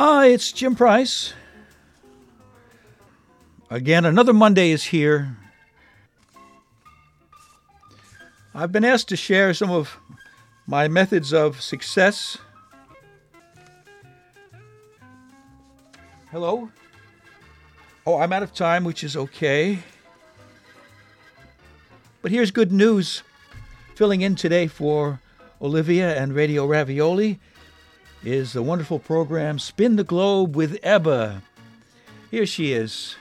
Ah, it's Jim Price. Again, another Monday is here. I've been asked to share some of my methods of success. Hello? Oh, I'm out of time, which is okay. But here's good news. Filling in today for Olivia and Radio Ravioli is the wonderful program Spin the Globe with Ebba. Here she is.